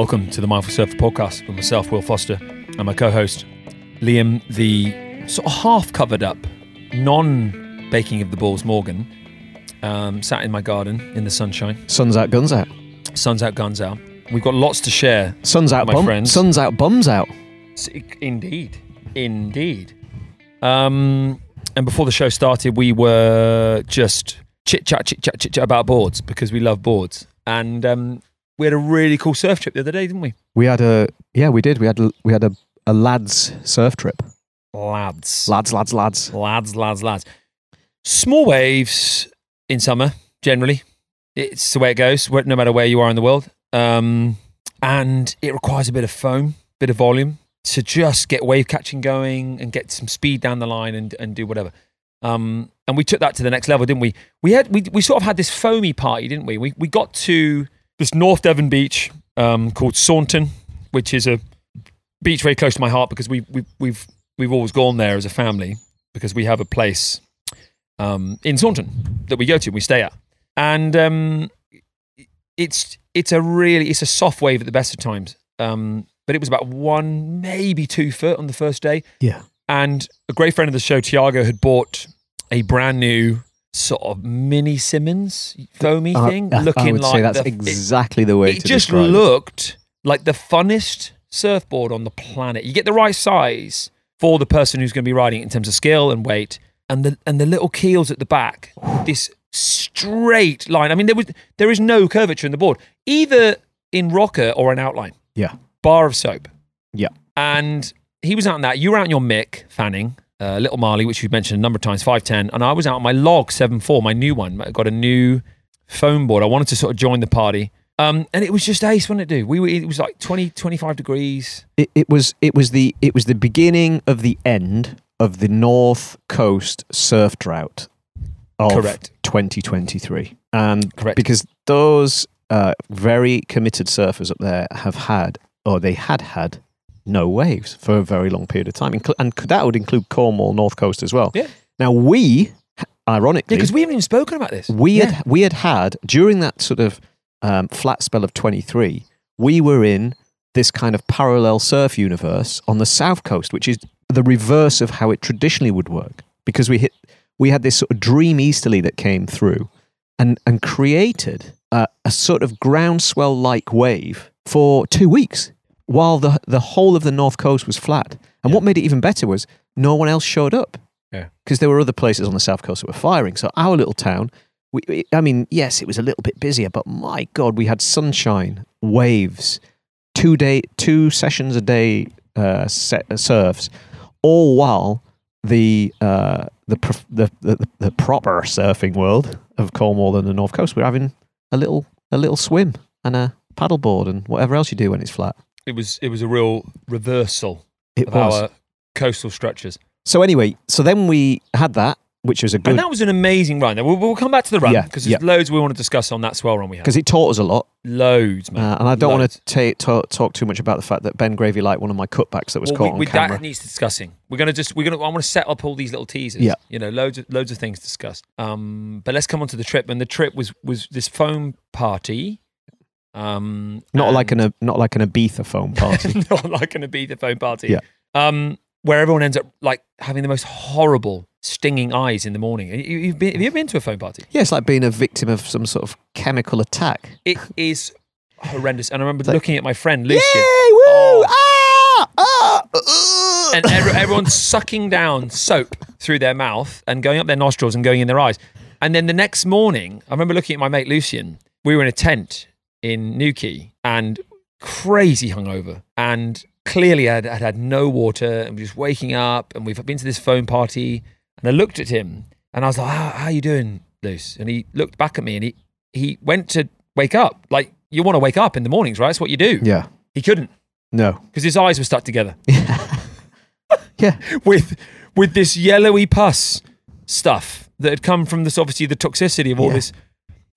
welcome to the Mindful Surfer podcast with myself, Will Foster, and my co host, Liam, the sort of half covered up, non baking of the balls Morgan, um, sat in my garden in the sunshine. Sun's out, guns out. Sun's out, guns out. We've got lots to share. Sun's out, My bum. friends. Sun's out, bums out. Indeed. Indeed. Um, and before the show started, we were just chit chat, chit chat, chit chat about boards because we love boards. And um, we had a really cool surf trip the other day, didn't we? We had a yeah, we did. We had a, we had a, a lads surf trip. Lads. Lads, lads, lads. Lads, lads, lads. Small waves in summer, generally. It's the way it goes, no matter where you are in the world. Um, and it requires a bit of foam, bit of volume to just get wave catching going and get some speed down the line and, and do whatever. Um, and we took that to the next level, didn't we? We had we, we sort of had this foamy party, didn't we? We we got to this North Devon beach um, called Saunton, which is a beach very close to my heart because we, we we've we've always gone there as a family because we have a place um, in Saunton that we go to, we stay at, and um, it's it's a really it's a soft wave at the best of times. Um, but it was about one, maybe two foot on the first day, Yeah. and a great friend of the show, Tiago, had bought a brand new sort of mini Simmons foamy I- thing, I, looking I would like say that's the- exactly the way it to just it. looked like the funnest surfboard on the planet. You get the right size for the person who's going to be riding it in terms of skill and weight, and the and the little keels at the back. This straight line. I mean, there was there is no curvature in the board, either in rocker or an outline. Yeah. Bar of soap. Yeah. And he was out in that. You were out in your Mick Fanning. Uh, Little Marley, which we've mentioned a number of times, 510. And I was out on my log 7.4, my new one. I got a new foam board. I wanted to sort of join the party. Um, and it was just ace, wasn't it, dude? We were, it was like 20, 25 degrees. It, it was it was the it was the beginning of the end of the North Coast surf drought of Correct. 2023, and Correct. because those uh, very committed surfers up there have had or they had had no waves for a very long period of time, and that would include Cornwall, North Coast as well. Yeah. Now we, ironically, because we haven't even spoken about this. we Yeah. had we had had during that sort of um, flat spell of 23 we were in this kind of parallel surf universe on the south coast which is the reverse of how it traditionally would work because we hit we had this sort of dream easterly that came through and and created a, a sort of groundswell like wave for two weeks while the the whole of the north coast was flat. And what made it even better was no one else showed up. Yeah. because there were other places on the south coast that were firing. So our little town we, we- I mean, yes, it was a little bit busier, but my God, we had sunshine, waves, two day, two sessions a day uh, set, uh, surfs, all while the, uh, the, prof- the, the the proper surfing world of Cornwall and the North Coast. Were having a little a little swim and a paddleboard and whatever else you do when it's flat. It was, it was a real reversal It of was. our coastal structures. So anyway, so then we had that, which was a And good that was an amazing run. We'll, we'll come back to the run Yeah, because there's loads we want to discuss on that swell run we had. because it taught us a lot. Loads, man. Uh, and I don't want to ta- talk, talk too much about the fact that Ben Gravy liked one of my cutbacks that was caught we, on camera. that needs discussing. We're gonna just we're gonna I want to set up all these little teasers. Yeah. you know, loads of loads of things discussed. Um, but let's come on to the trip. And the trip was was this foam party. Um, Not like an not like an Ibiza foam party. not like an Ibiza foam party. Yeah. Um, where everyone ends up like having the most horrible stinging eyes in the morning. You, you've been, have you ever been to a foam party? yeah, it's like being a victim of some sort of chemical attack. It is horrendous. And I remember like- looking at my friend Lucian. Yay! Woo! Oh. Ah! Ah! uh. and every, everyone's sucking down soap through their mouth and going up their nostrils and going in their eyes. And then the next morning, I remember looking at my mate Lucian. We were in a tent in Newquay and crazy hungover and clearly had, had had no water and was just waking up and we've been to this phone party and I looked at him and I was like, how, how you doing, Luce? And he looked back at me and he, he went to wake up. Like you want to wake up in the mornings, right? That's what you do. yeah. He couldn't No. because his eyes were stuck together Yeah. with with this yellowy pus stuff that had come from this obviously the toxicity of all Yeah. this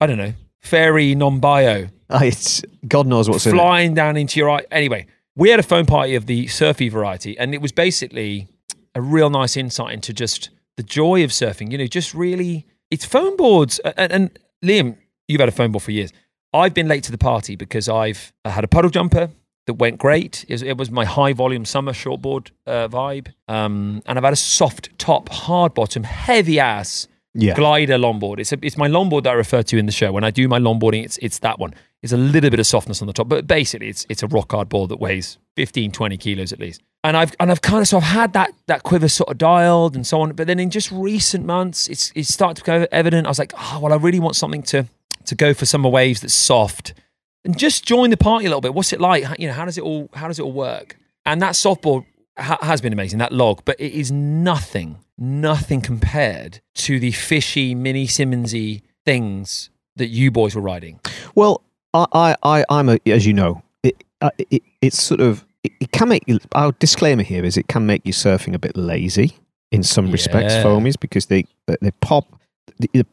I don't know fairy non-bio Ah, it's God knows what's flying down into your eye. Anyway, we had a phone party of the surfy variety, and it was basically a real nice insight into just the joy of surfing. You know, just really it's foam boards. And, and Liam, you've had a foam board for years. I've been late to the party because I've I had a puddle jumper that went great. It was, it was my high volume summer shortboard uh, vibe, um, and I've had a soft top, hard bottom, heavy ass Yeah. glider longboard. It's a, it's my longboard that I refer to in the show. When I do my longboarding, it's it's that one. It's a little bit of softness on the top, but basically it's it's a rock hard board that weighs 15, 20 kilos at least. And I've and I've kind of so I've had that that quiver sort of dialed and so on. But then in just recent months, it's it's started to go evident. I was like, oh well, I really want something to to go for summer waves that's soft and just join the party a little bit. What's it like? You know, how does it all how does it all work? And that softboard ha- has been amazing. That log, but it is nothing, nothing compared to the fishy mini Simmonsy things that you boys were riding. Well, I, I, I I'm a, as you know, it, uh, it, it's sort of, it, it can make you, our disclaimer here is it can make you surfing a bit lazy in some respects, foamies, because they, they, they pop, the, the-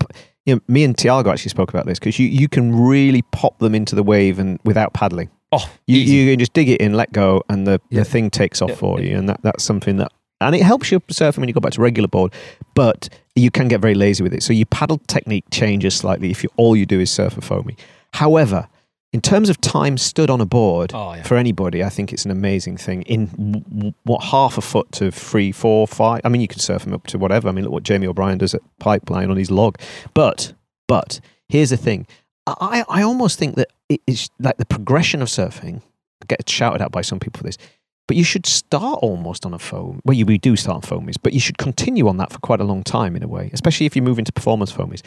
you know, me and Tiago actually spoke about this because you, you can really pop them into the wave and without paddling. Oh, You, easy. you can just dig it in, let go, and the, Yeah. the thing takes off Yeah, for you. And that, that's something that, and it helps you surfing when you go back to regular board, but you can get very lazy with it. So your paddle technique changes slightly if you all you do is surf a foamy. However, in terms of time stood on a board Oh, yeah. for anybody, I think it's an amazing thing. In w- w- what half a foot to three, four, five. I mean, you can surf them up to whatever. I mean, look what Jamie O'Brien does at Pipeline on his log. But, but here's the thing. I, I almost think that it is like the progression of surfing. I get shouted at by some people for this, but you should start almost on a foam. Well, you do start on foamies, but you should continue on that for quite a long time in a way, especially if you move into performance foamies.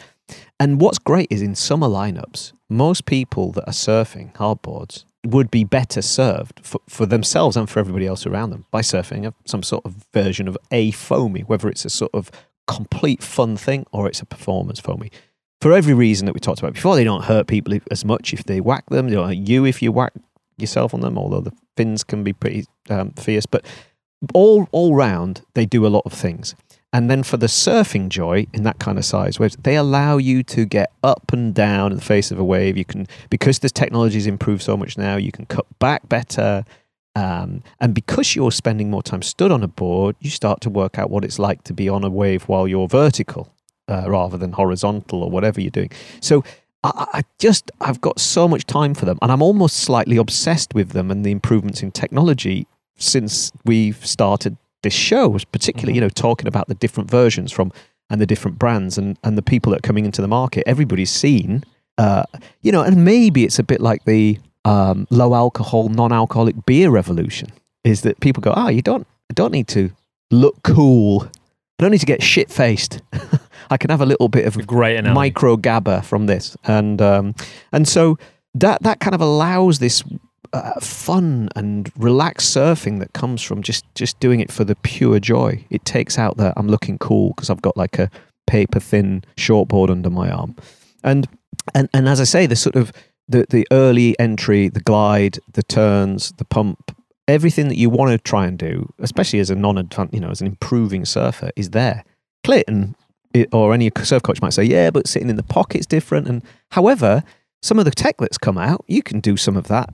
And what's great is in summer lineups, most people that are surfing hardboards would be better served for, for themselves and for everybody else around them by surfing a, some sort of version of a foamy, whether it's a sort of complete fun thing or it's a performance foamy. For every reason that we talked about before, they don't hurt people as much if they whack them. They don't hurt you if you whack yourself on them, although the fins can be pretty um, fierce. But all all round, they do a lot of things. And then for the surfing joy in that kind of size, where they allow you to get up and down in the face of a wave. You can because the technology's improved so much now, you can cut back better. Um, and because you're spending more time stood on a board, you start to work out what it's like to be on a wave while you're vertical uh, rather than horizontal or whatever you're doing. So I, I just I've got so much time for them, and I'm almost slightly obsessed with them and the improvements in technology since we've started this show, particularly Mhm. you know talking about the different versions from and the different brands and and the people that are coming into the market. Everybody's seen, uh, you know, and maybe it's a bit like the um, low alcohol, non-alcoholic beer revolution. Is that people go, oh, you don't, I don't need to look cool. I don't need to get shit faced. I can have a little bit of Great analogy. micro GABA from this, and um, and so that that kind of allows this uh, fun and relaxed surfing that comes from just just doing it for the pure joy. It takes out that I'm looking cool because I've got like a paper thin shortboard under my arm, and and and as I say, the sort of the the early entry, the glide, the turns, the pump. Everything that you want to try and do, especially as a non-advanced, you know, as an improving surfer, is there. Clayton it, or any surf coach might say, yeah, but sitting in the pocket's different. And however, some of the tech that's come out, you can do some of that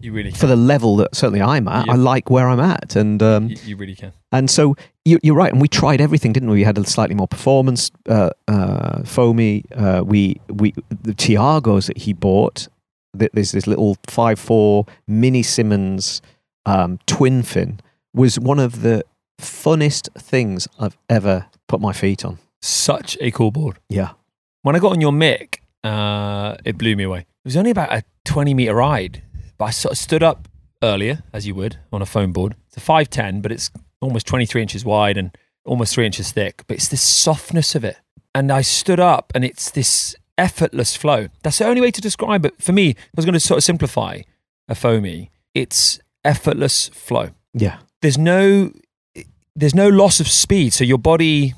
You really for the level that certainly I'm at. Yeah. I like where I'm at, and um, you, you really can. and so you, you're right. And we tried everything, didn't we? We had a slightly more performance, uh, uh, foamy. Uh, we we the Tiagos that he bought. th- There's this little five four mini Simmons um, twin fin was one of the funnest things I've ever put my feet on. Such a cool board. Yeah. When I got on your mic, uh, it blew me away. It was only about a 20 meter ride, but I sort of stood up earlier, as you would on a foam board. It's a 510, but it's almost 23 inches wide and almost three inches thick. But it's this softness of it. And I stood up and it's this effortless flow. That's the only way to describe it. For me, I was going to sort of simplify a foamy, it's effortless flow Yeah. there's no there's no loss of speed so your body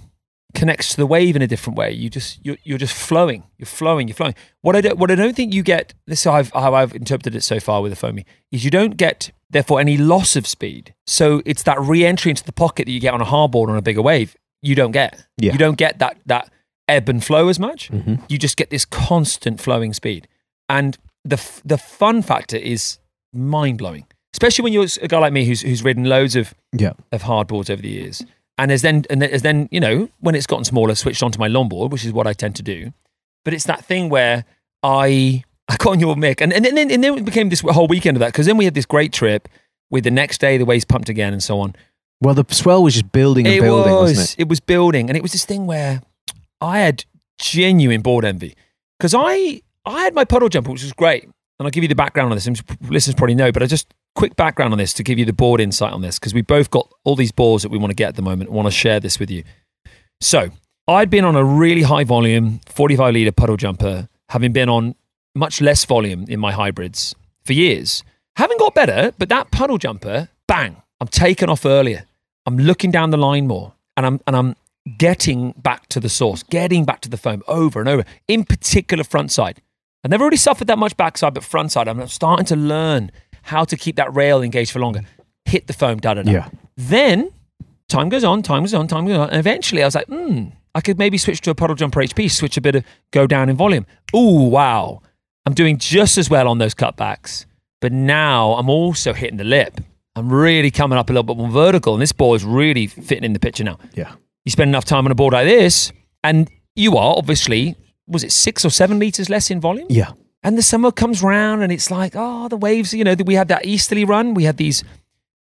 connects to the wave in a different way. You just you're, you're just flowing. You're flowing you're flowing. What i don't what i don't think you get this is how I've, how I've interpreted it so far with the foamy is you don't get therefore any loss of speed. So it's that re-entry into the pocket that you get on a hardboard on a bigger wave you don't get. Yeah. you don't get that that ebb and flow as much. Hmm you just get this constant flowing speed. And the the fun factor is mind blowing, especially when you're a guy like me who's who's ridden loads of Yeah. of hardboards over the years, and has then and has then you know when it's gotten smaller, switched onto my longboard, which is what I tend to do. But it's that thing where I I got on your mic, and and then and then it became this whole weekend of that because then we had this great trip with the next day the waves pumped again and so on. Well, the swell was just building and it building, was wasn't it? was building, and it was this thing where I had genuine board envy because I I had my puddle jumper, which was great, and I'll give you the background on this. And listeners probably know, but I just quick background on this to give you the board insight on this because we both got all these balls that we want to get at the moment. Want to share this with you. So I'd been on a really high volume, 45 litre puddle jumper, having been on much less volume in my hybrids for years. Haven't got better, but that puddle jumper, bang, I'm taken off earlier. I'm looking down the line more and I'm, and I'm getting back to the source, getting back to the foam over and over, in particular front side. I've never really suffered that much backside, but front side, I'm starting to learn how to keep that rail engaged for longer. Hit the foam, da da da. Yeah. Then time goes on, time goes on, time goes on. And eventually I was like, hmm, I could maybe switch to a puddle jumper HP, switch a bit of go down in volume. Ooh, wow. I'm doing just as well on those cutbacks. But now I'm also hitting the lip. I'm really coming up a little bit more vertical. And this ball is really fitting in the picture now. Yeah. You spend enough time on a board like this, and you are obviously, was it six or seven litres less in volume? Yeah. And the summer comes round and it's like, oh, the waves, you know, we had that easterly run. We had these,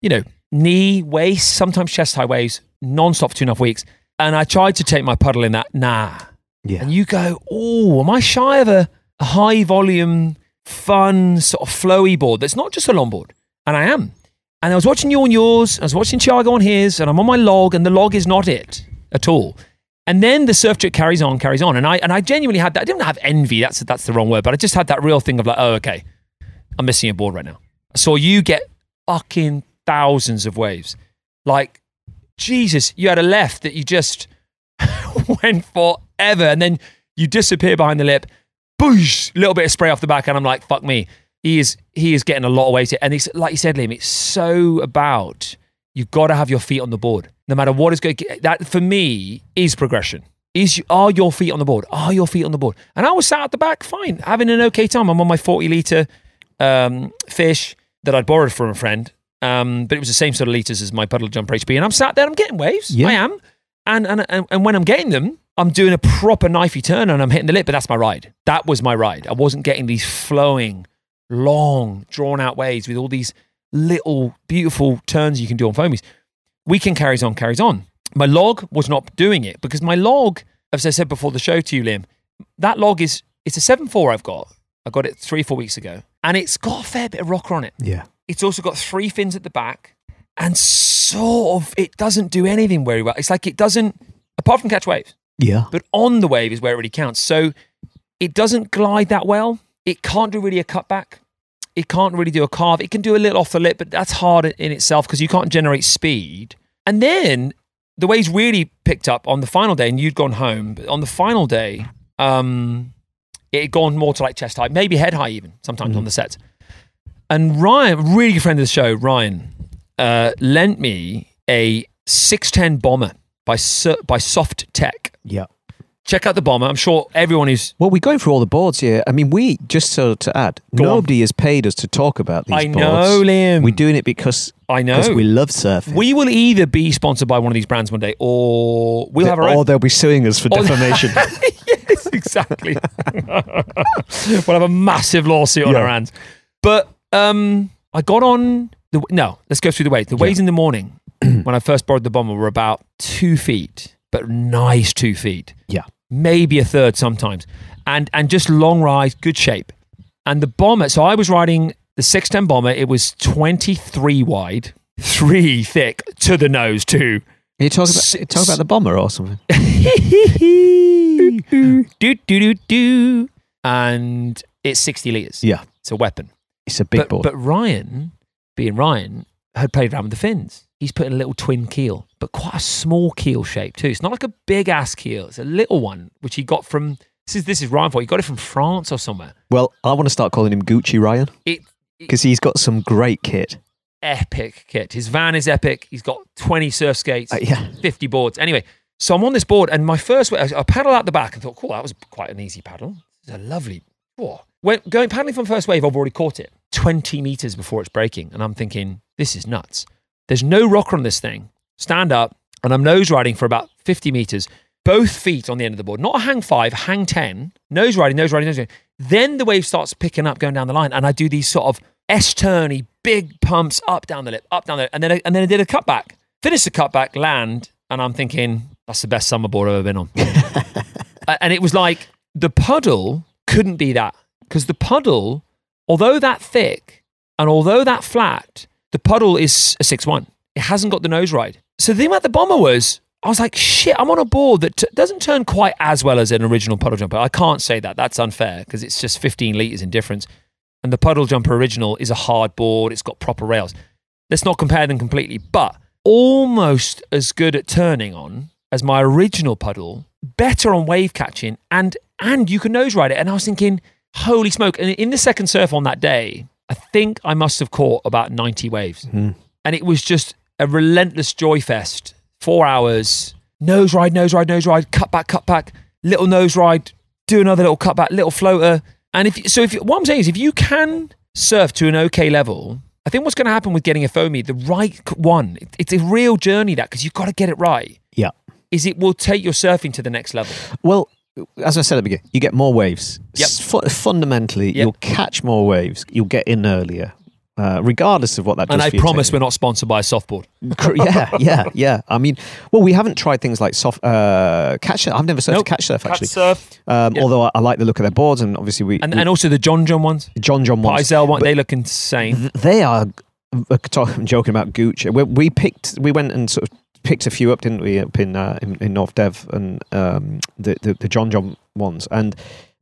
you know, knee, waist, sometimes chest high waves, non-stop for two and a half weeks. And I tried to take my puddle in that, nah. Yeah. And you go, oh, am I shy of a, a high volume, fun, sort of flowy board that's not just a long board? And I am. And I was watching you on yours, I was watching Thiago on his, and I'm on my log, and the log is not it at all. And then the surf trick carries on, carries on. And I and I genuinely had that. I didn't have envy, that's that's the wrong word, but I just had that real thing of like, oh, okay, I'm missing a board right now. I saw you get fucking thousands of waves. Like, Jesus, you had a left that you just went forever, and then you disappear behind the lip, boosh, little bit of spray off the back, and I'm like, fuck me. He is he is getting a lot of weight, and it's like you said, Liam. It's so about you've got to have your feet on the board, no matter what is going. That for me is progression. Is are your feet on the board? Are your feet on the board? And I was sat at the back, fine, having an okay time. I'm on my 40 liter um, fish that I'd borrowed from a friend, um, but it was the same sort of liters as my puddle jumper HP. And I'm sat there, I'm getting waves. Yeah. I am, and, and and and when I'm getting them, I'm doing a proper knifey turn and I'm hitting the lip. But that's my ride. That was my ride. I wasn't getting these flowing, long, drawn out waves with all these little beautiful turns you can do on foamies. Weekend carries on, carries on. My log was not doing it because my log, as I said before the show to you, Liam, that log is it's a seven four I've got. I got it three four weeks ago, and it's got a fair bit of rocker on it. Yeah. It's also got three fins at the back, and sort of it doesn't do anything very well. It's like it doesn't, apart from catch waves, Yeah. but on the wave is where it really counts. So it doesn't glide that well. It can't do really a cutback. It can't really do a carve. It can do a little off the lip, but that's hard in itself because you can't generate speed. And then the waves really picked up on the final day, and you'd gone home. But on the final day, um, it had gone more to like chest high, maybe head high even sometimes on the sets. And Ryan, really good friend of the show, Ryan, uh, lent me a 610 bomber by by Softech. Yeah. Check out the bomber. I'm sure everyone is. Well, we're going through all the boards here. I mean, we just so to add, Go on. nobody has paid us to talk about these I boards. know, Liam. We're doing it because I know. because we love surfing. We will either be sponsored by one of these brands one day, or we'll have our or own. they'll be suing us for Or- defamation. yes, exactly. we'll have a massive lawsuit on Yeah. our hands. But um, I got on the no. Let's go through the waves. The waves in the morning when I first borrowed the bomber were about two feet, but nice two feet. yeah. Maybe a third sometimes, and and just long rides, good shape. And the bomber, so I was riding the 610 bomber. It was 23 wide, three thick to the nose too. You talk about talk about the bomber or something. do do do do, and it's 60 liters. Yeah. it's a weapon. It's a big but, board. but Ryan, being Ryan, had played around with the fins. He's put in a little twin keel, but quite a small keel shape too. It's not like a big ass keel. It's a little one, which he got from. This is this is Ryan for. He got it from France or somewhere. well, I want to start calling him Gucci Ryan It because he's got some great kit. epic kit. His van is epic. He's got twenty surf skates, Uh, yeah. fifty boards. Anyway, so I'm on this board, and my first I I paddle out the back and thought, cool, that was quite an easy paddle. It's a lovely. Whoa. When going paddling from first wave, I've already caught it twenty meters before it's breaking, and I'm thinking, this is nuts. There's no rocker on this thing. Stand up, and I'm nose riding for about fifty meters. both feet on the end of the board, not a hang five, hang 10, nose riding, nose riding, nose riding. Then the wave starts picking up going down the line. And I do these sort of S turny, big pumps up down the lip, up down the lip. And then, I, and then I did a cutback, Finish the cutback, land. And I'm thinking, that's the best summer board I've ever been on. And it was like the puddle couldn't be that because the puddle, although that thick and although that flat, the puddle is a 6 1. It hasn't got the nose ride. So the thing about the bomber was, I was like, shit, I'm on a board that t- doesn't turn quite as well as an original puddle jumper. I can't say that. That's unfair because it's just 15 litres in difference. And the puddle jumper original is a hard board, it's got proper rails. Let's not compare them completely, but almost as good at turning on as my original puddle, better on wave catching, and and you can nose ride it. And I was thinking, holy smoke! And in the second surf on that day, I think I must have caught about 90 waves. Mm. And it was just a relentless joy fest. Four hours, nose ride, nose ride, nose ride, cut back, cut back, little nose ride, do another little cut back, little floater. And if so, if what I'm saying is, if you can surf to an okay level, I think what's going to happen with getting a foamy, the right one, it- it's a real journey that because you've got to get it right. Yeah. Is it will take your surfing to the next level. Well, as I said at the beginning, you get more waves. Yep. Fu- fundamentally, Yep. you'll catch more waves. You'll get in earlier, uh, regardless of what that does And I promise we're not sponsored by a softboard. Yeah, yeah, yeah. I mean, well, we haven't tried things like soft uh, catch surf. I've never surfed Nope. catch surf actually. surf. Um, Yeah. Although I, I like the look of their boards, and obviously we, And, we and also the John John ones. John John ones. Pyzel one, but- they look insane. th- they are uh, I'm joking about Gucci. We, we picked, we went and sort of picked a few up, didn't we, up in uh, in, in North Dev and um, the, the the John John ones, and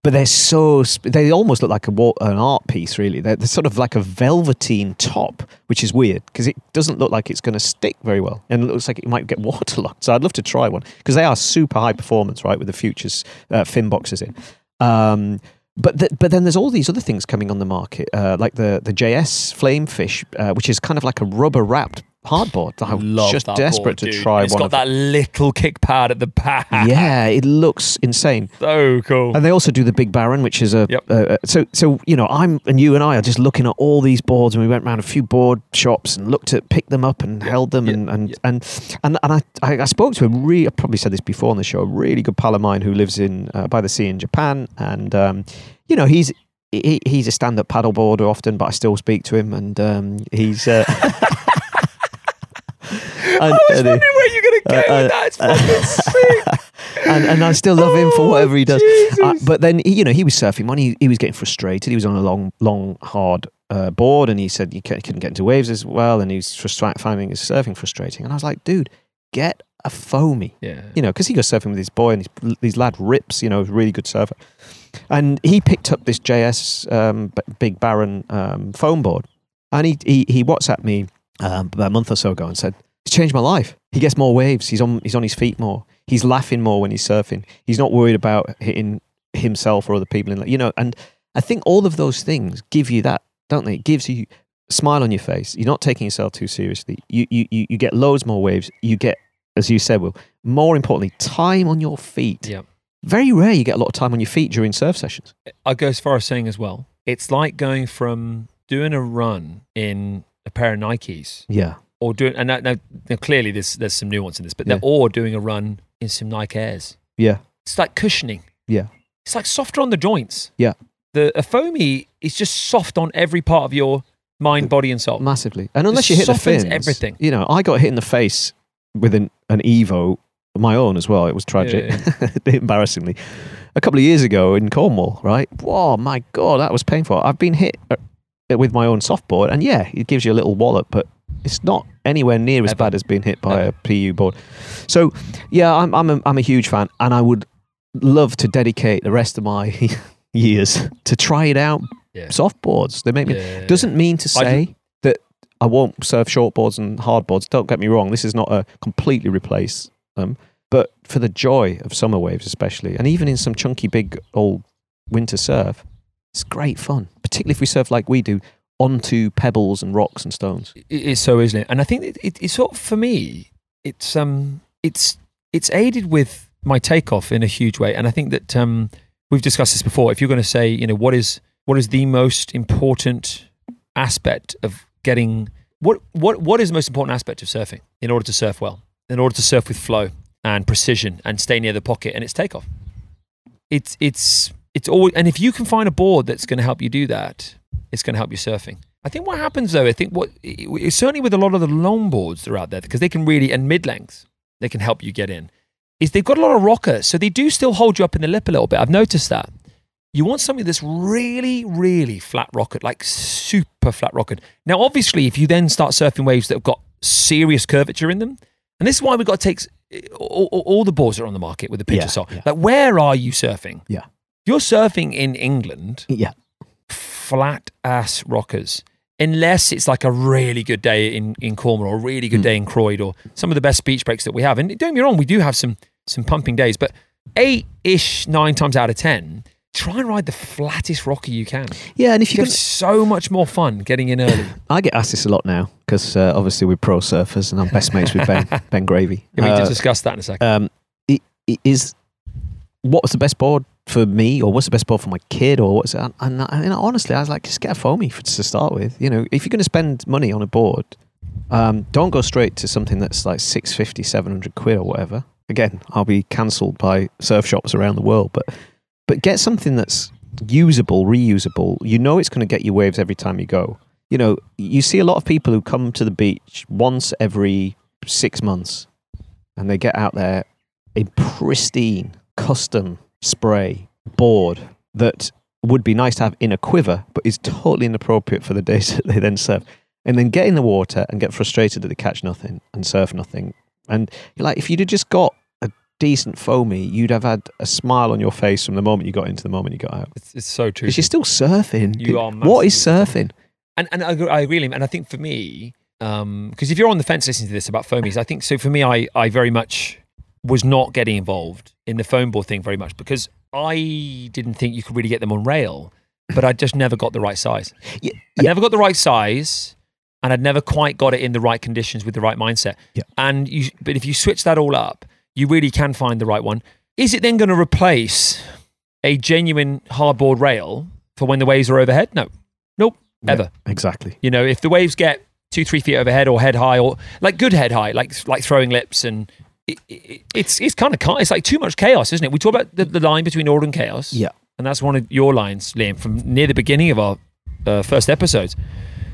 but they're so they almost look like a an art piece, really. They're, they're sort of like a velveteen top, which is weird because it doesn't look like it's going to stick very well, and it looks like it might get waterlogged. So I'd love to try one because they are super high performance, right, with the futures uh, fin boxes in. Um, but th- but then there's all these other things coming on the market, uh, like the the JS Flamefish, uh, which is kind of like a rubber wrapped hardboard. I'm Love just desperate board, to dude. try It's one It's got that little kick pad at the back. Yeah, it looks insane. So cool. And they also do the Big Baron, which is a Yep. uh, so so you know I'm and you and I are just looking at all these boards, and we went around a few board shops and looked at picked them up and held them, Yeah. and and, and and and I, I I spoke to a really I probably said this before on the show, a really good pal of mine who lives in uh, by the sea in Japan, and um, you know he's. He, he's a stand-up paddleboarder often, but I still speak to him, and um, he's. Uh, I was and, wondering where you're going to go uh, with that. It's fucking sick. and, and I still love him for whatever he does. Uh, but then he- you know he was surfing when he, he was getting frustrated. He was on a long, long, hard uh, board, and he said he couldn't get into waves as well, and he was frustra- finding his surfing frustrating. And I was like, dude, get a foamy, Yeah. you know, because he goes surfing with his boy, and his, his lad rips, you know, a really good surfer. And he picked up this JS um, Big Baron um, foam board, and he he, he WhatsApped me um, about a month or so ago and said it's changed my life. He gets more waves. He's on he's on his feet more. He's laughing more when he's surfing. He's not worried about hitting himself or other people in you know. And I think all of those things give you that, don't they? It gives you a smile on your face. You're not taking yourself too seriously. You you you, you get loads more waves. You get, as you said, Will. More importantly, time on your feet. Yeah. Very rare you get a lot of time on your feet during surf sessions. I go as far as saying as well, it's like going from doing a run in a pair of Nikes Yeah. or doing, and now, now, now clearly there's, there's some nuance in this, but Yeah. or doing a run in some Nike Airs. Yeah. It's like cushioning. Yeah. It's like softer on the joints. Yeah. The a foamy is just soft on every part of your mind, body, and soul. Massively. And unless you hit the fins, everything. You know, I got hit in the face with an, an Evo, my own as well. It was tragic, embarrassingly. A couple of years ago in Cornwall, right? Whoa, my God, that was painful. I've been hit uh, Uh, with my own softboard, and yeah, it gives you a little wallop, but it's not anywhere near as Ever. bad as being hit by Ever. a PU board. So, yeah, I'm, I'm, a, I'm a huge fan, and I would love to dedicate the rest of my years to try it out. Yeah. Softboards, they make me Yeah. doesn't mean to say that I won't surf shortboards and hardboards. Don't get me wrong. This is not a completely replace them, but for the joy of summer waves, especially, and even in some chunky big old winter surf, it's great fun. Particularly if we surf like we do onto pebbles and rocks and stones. It is so, isn't it? And I think it, it, it's sort of for me. It's um, it's it's aided with my takeoff in a huge way, and I think that um, we've discussed this before. If you're going to say, you know, what is what is the most important aspect of getting what what what is the most important aspect of surfing in order to surf well, in order to surf with flow? and precision and stay near the pocket and it's takeoff. It's it's it's always and if you can find a board that's going to help you do that, it's going to help you surfing. I think what happens though, I think what certainly with a lot of the long boards that are out there because they can really and mid lengths they can help you get in. Is they've got a lot of rockers, so they do still hold you up in the lip a little bit. I've noticed that. You want something that's really, really flat rocker, like super flat rocker. Now, obviously, if you then start surfing waves that have got serious curvature in them, and this is why we've got to take all, all, all the boards that are on the market with the picture Yeah, sock. yeah. Like, where are you surfing? Yeah. You're surfing in England, Yeah. flat ass rockers. Unless it's like a really good day in, in Cornwall or a really good Mm. day in Croyde or some of the best beach breaks that we have. And don't get me wrong, we do have some some pumping days, but eight ish, nine times out of ten, try and ride the flattest rocker you can. Yeah, and if You you have so much more fun getting in early. I get asked this a lot now because uh, obviously we're pro surfers and I'm best mates with Ben Ben Gravy. Yeah, we need Uh, discuss that in a second. um, i- i- is what's the best board for me, or what's the best board for my kid, or what's and, and, and honestly, I was like, just get a foamy for, to start with. You know, if you're going to spend money on a board, um, don't go straight to something that's like 650, 700 quid or whatever. Again, I'll be cancelled by surf shops around the world, but but get something that's usable, reusable. You know, it's going to get you waves every time you go. You know, you see a lot of people who come to the beach once every six months, and they get out there in pristine custom spray board that would be nice to have in a quiver, but is totally inappropriate for the days that they then surf. And then get in the water and get frustrated that they catch nothing and surf nothing. And like, if you'd have just got a decent foamy, you'd have had a smile on your face from the moment you got into the moment you got out. It's, it's so true. Because you're still surfing. You are what is surfing? and and I, agree- I agree, Liam. and I think for me, um, because if you're on the fence listening to this about foamies, I think so. For me, I I very much was not getting involved in the foam board thing very much because I didn't think you could really get them on rail, but I just never got the right size. Yeah, I never got the right size, and I'd never quite got it in the right conditions with the right mindset. Yeah. And you, but if you switch that all up, you really can find the right one. Is it then going to replace a genuine hardboard rail for when the waves are overhead? No, nope, ever. Exactly. You know, if the waves get two, three feet overhead or head high, or like good head high, like like throwing lips, and it, it, it's it's kind of it's like too much chaos, isn't it? We talk about the, the line between order and chaos, Yeah. and that's one of your lines, Liam, from near the beginning of our uh, first episodes.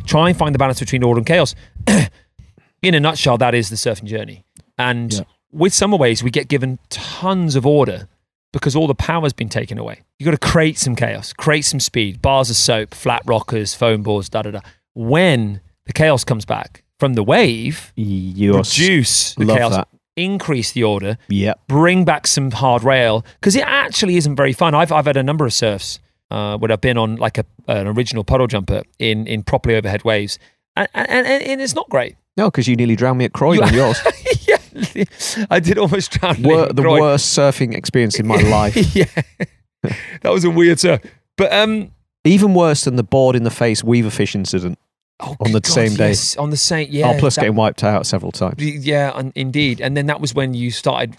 Try and find the balance between order and chaos. In a nutshell, that is the surfing journey. And Yeah. with summer waves, we get given tons of order because all the power's been taken away. You've got to create some chaos, create some speed, bars of soap, flat rockers, foam boards, da da da. When the chaos comes back from the wave, You're reduce the love chaos, that. Increase the order, Yeah. bring back some hard rail because it actually isn't very fun. I've I've had a number of surfs uh, where I've been on like a an original puddle jumper in in properly overhead waves, and and, and, and it's not great. No, because you nearly drowned me at Croydon You- on yours. yeah, I did almost drown. Wor- the Croyde. worst surfing experience in my life. yeah, that was a weird surf. But um, Even worse than the board in the face weaver fish incident. Oh, On the good same day. yes, on the same yeah. oh, plus that- getting wiped out several times. Yeah, un- indeed. And then that was when you started.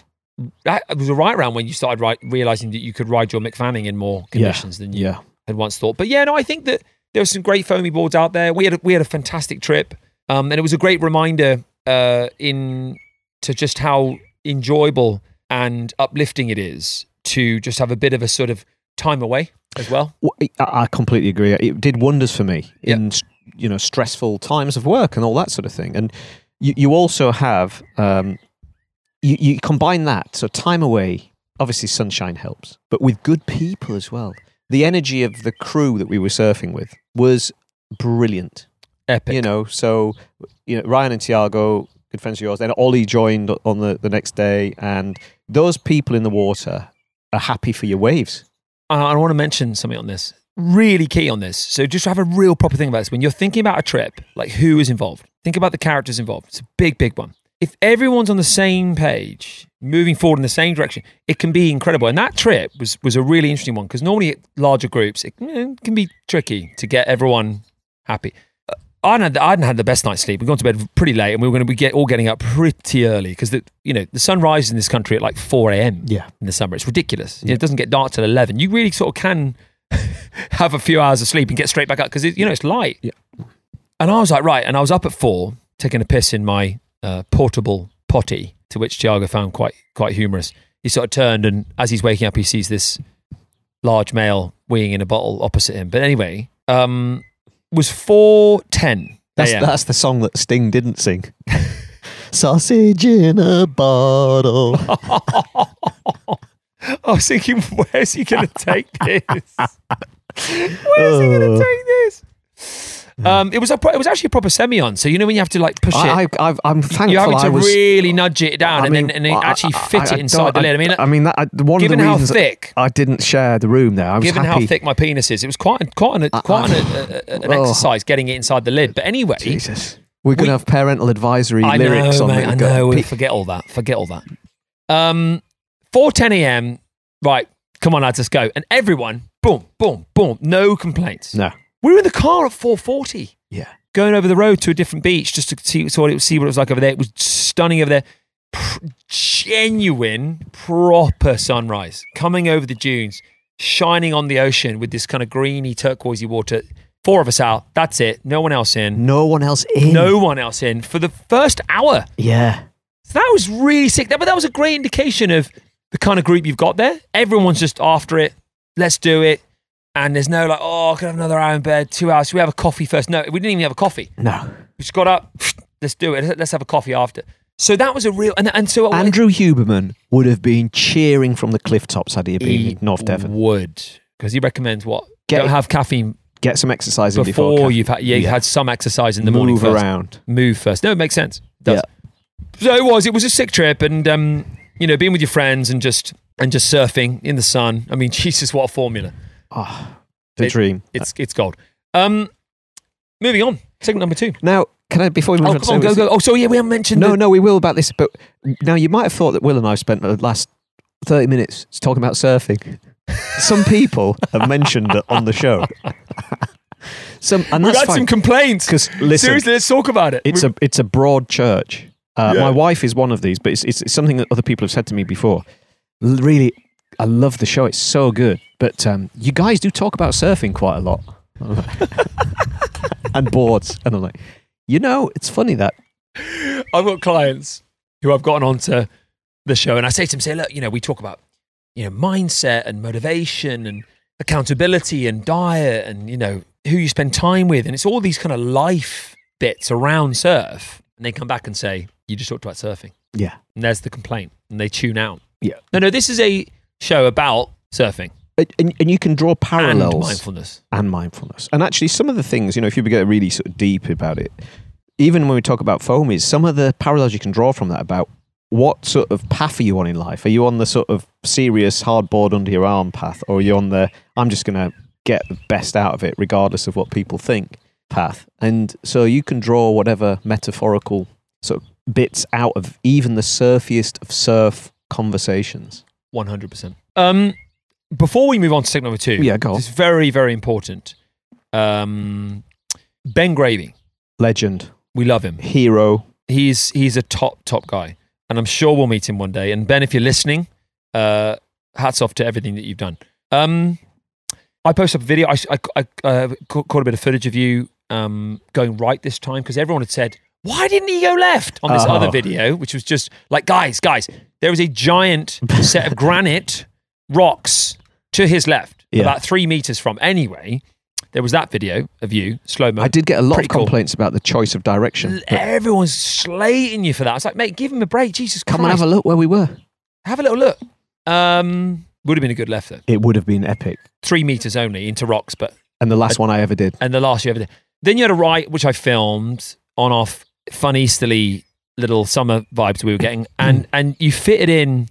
That was a right around when you started right, realizing that you could ride your Mick Fanning in more conditions than you Yeah. had once thought. But yeah, no, I think that there were some great foamy boards out there. We had a, we had a fantastic trip, um, and it was a great reminder uh, in to just how enjoyable and uplifting it is to just have a bit of a sort of time away as well. I completely agree. It did wonders for me in you know stressful times of work and all that sort of thing. And you, you also have um, you, you combine that so time away. Obviously, sunshine helps, but with good people as well. The energy of the crew that we were surfing with was brilliant. Epic. You know, so you know Ryan and Tiago, good friends of yours. Then Ollie joined on the the next day, and those people in the water are happy for your waves. I, I want to mention something on this. Really key on this. So just have a real proper thing about this. When you're thinking about a trip, like who is involved, think about the characters involved. It's a big, big one. If everyone's on the same page, moving forward in the same direction, it can be incredible. And that trip was was a really interesting one because normally at larger groups, it can be tricky to get everyone happy. Uh, I hadn't, had, I hadn't had the best night's sleep. We'd gone to bed pretty late, and we were going to be get, all getting up pretty early because the you know the sun rises in this country at like four a.m Yeah. in the summer. It's ridiculous. Know, it doesn't get dark till 11. You really sort of can have a few hours of sleep and get straight back up because, you know, it's light. Yeah. And I was like, right. And I was up at four, taking a piss in my uh, portable potty, to which Tiago found quite quite humorous. He sort of turned and as he's waking up, he sees this large male weeing in a bottle opposite him. But anyway, um, was four ten. That's, that's the song that Sting didn't sing. Sausage in a bottle. I was thinking, where's he going to take this? Where's he going to Uh. take this? Um, it was a pro- it was actually a proper semi on. So you know when you have to like push it, I, I, I've, I'm thankful you're having I to was. really nudge it down I and then and then I- actually fit I it inside the lid. I mean, I mean, that, I- one given of the how reasons thick, I didn't share the room there, I was given happy. how thick my penis is, it was quite quite an, quite an, a, a- an Oh. exercise getting it inside the lid. But anyway, Jesus, we're going We- to have parental advisory I lyrics know, on mate, it. I Go- know. Pe- Forget all that. Forget all that. Um, four ten a.m. Right, come on, lads, let's go. And everyone, boom, boom, boom, no complaints. No, We were in the car at four forty. yeah, going over the road to a different beach just to see, so it, see what it was like over there. It was stunning over there. Pr- genuine, proper sunrise coming over the dunes, shining on the ocean with this kind of greeny, turquoisey water. Four of us out. That's it. No one else in. no one else in. No one else in for the first hour. yeah, So that was really sick. That, but that was a great indication of the kind of group you've got there. Everyone's just after it. Let's do it. And there's no like, oh, I could have another hour in bed, two hours. Should we have a coffee first? No, we didn't even have a coffee. no. We just got up. Let's do it. Let's have a coffee after. So that was a real and and so Andrew Huberman would have been cheering from the cliff tops had he been he in North Devon. would because he recommends what Get- don't have caffeine Get some exercise in before, before, you've had yeah, you Yeah. had some exercise in the morning move around. Move first. No, it makes sense. It does. So it was. It was a sick trip, and um, you know, being with your friends and just and just surfing in the sun. I mean, Jesus, what a formula! Oh, the It- dream. It's it's gold. Um, moving on. Segment number two. Now, can I before we move Oh, on? on, go go. Oh, so yeah, we haven't mentioned. No, the, no, we will about this. But now you might have thought that Will and I spent the last thirty minutes talking about surfing. Some people have mentioned it on the show. Some, and We've that's had fine some complaints. because Seriously, let's talk about it. it's a it's a broad church. Uh, Yeah. My wife is one of these, but it's, it's it's something that other people have said to me before. L- Really, I love the show; it's so good. But um, you guys do talk about surfing quite a lot, and boards, and I'm like, you know, it's funny that I've got clients who I've gotten onto the show, and I say to them, "Say, look, you know, we talk about you know mindset and motivation and accountability and diet and you know who you spend time with, and it's all these kind of life bits around surf." And they come back and say, "You just talked about surfing," yeah, and there's the complaint, and they tune out. Yeah. No, no, this is a show about surfing and, and, and you can draw and parallels mindfulness. and mindfulness. And actually, some of the things, you know, if you get really sort of deep about it, even when we talk about foamies, some of the parallels you can draw from that about what sort of path are you on in life? Are you on the sort of serious hardboard under your arm path, or are you on the I'm just going to get the best out of it, regardless of what people think path? And so you can draw whatever metaphorical sort of bits out of even the surfiest of surf conversations. One hundred percent. Um, before we move on to segment number two, Yeah, go on. It's very, very important. Um, ben Gravy, Legend, we love him. hero. He's he's a top top guy, and I'm sure we'll meet him one day. And Ben, if you're listening, uh, hats off to everything that you've done. Um, I posted up a video. I, I, I uh, ca- caught a bit of footage of you um, going right this time because everyone had said, "Why didn't he go left?" on this Oh. other video, which was just like, guys, guys, there is a giant set of granite rocks to his left, Yeah. about three meters from. Anyway, there was that video of you slow mo. I did get a lot Pretty of cool. complaints about the choice of direction. Everyone's slating you for that. I was like, mate, give him a break. Jesus Christ. Come and have a look where we were. Have a little look. Um, would have been a good left though. It would have been epic. Three meters only into rocks, but And the last one I ever did. and the last you ever did. Then you had a right, which I filmed on off fun easterly little summer vibes we were getting, and and you fitted in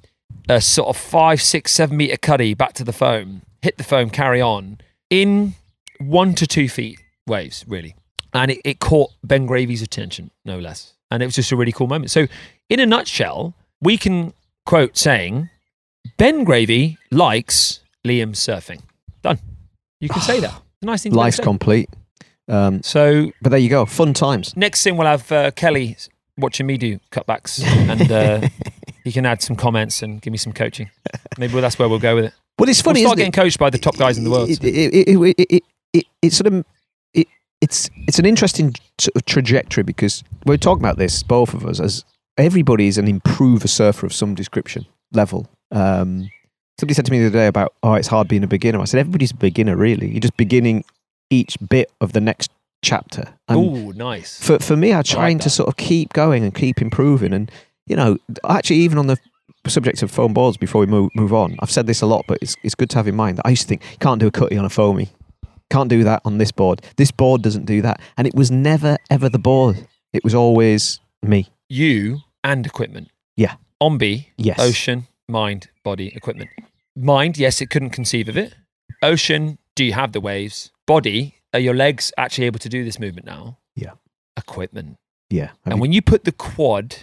a sort of five, six, seven meter cuddy back to the foam, hit the foam, carry on in one to two feet waves, really, and it, it caught Ben Gravy's attention, no less, and it was just a really cool moment. So, in a nutshell, we can quote saying, "Ben Gravy likes Liam surfing." Done. You can say that. Nice thing. Life's complete. Um, So but there you go. Fun times. next thing we'll have uh, Kelly watching me do cutbacks, and uh, he can add some comments and give me some coaching. Maybe that's where we'll go with it. Well, it's funny, we'll start getting it? coached by the top guys in the world. It, it, it, it, sort of it, it's it's an interesting sort of trajectory because we're talking about this both of us as everybody is an improver surfer of some description level. Um, somebody said to me the other day about, oh, it's hard being a beginner. I said, everybody's a beginner, really. You're just beginning each bit of the next chapter. Oh, nice. for, for me, I'm trying to sort of keep going and keep improving. And, you know, actually, even on the subject of foam boards, before we move, move on, I've said this a lot, but it's, it's good to have in mind that I used to think, you can't do a cutty on a foamy. Can't do that on this board. This board doesn't do that. And it was never, ever the board. It was always me. You and equipment. Yeah. Ombi, Yes. ocean, mind, body, equipment. Mind, yes, it couldn't conceive of it. Ocean, do you have the waves? Body, are your legs actually able to do this movement now? Yeah. Equipment. Yeah. I and mean, when you put the quad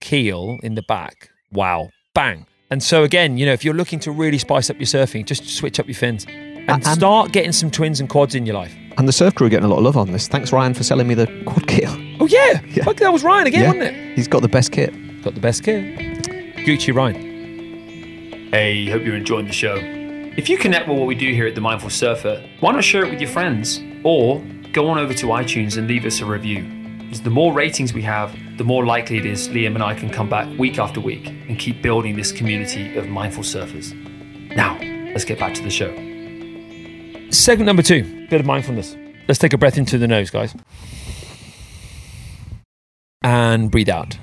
keel in the back, wow, bang. And so again, you know, if you're looking to really spice up your surfing, just switch up your fins and And- start getting some twins and quads in your life. and the surf crew are getting a lot of love on this. Thanks, Ryan, for selling me the quad keel. Oh yeah, Yeah. Fuck, that was Ryan again, Yeah. wasn't it? He's got the best kit. Got the best kit. Gucci Ryan. Hey, hope you're enjoying the show. If you connect with what we do here at The Mindful Surfer, why not share it with your friends? Or go on over to iTunes and leave us a review. Because the more ratings we have, the more likely it is Liam and I can come back week after week and keep building this community of mindful surfers. Now, let's get back to the show. Segment number two, bit of mindfulness. Let's take a breath into the nose, guys. And breathe out.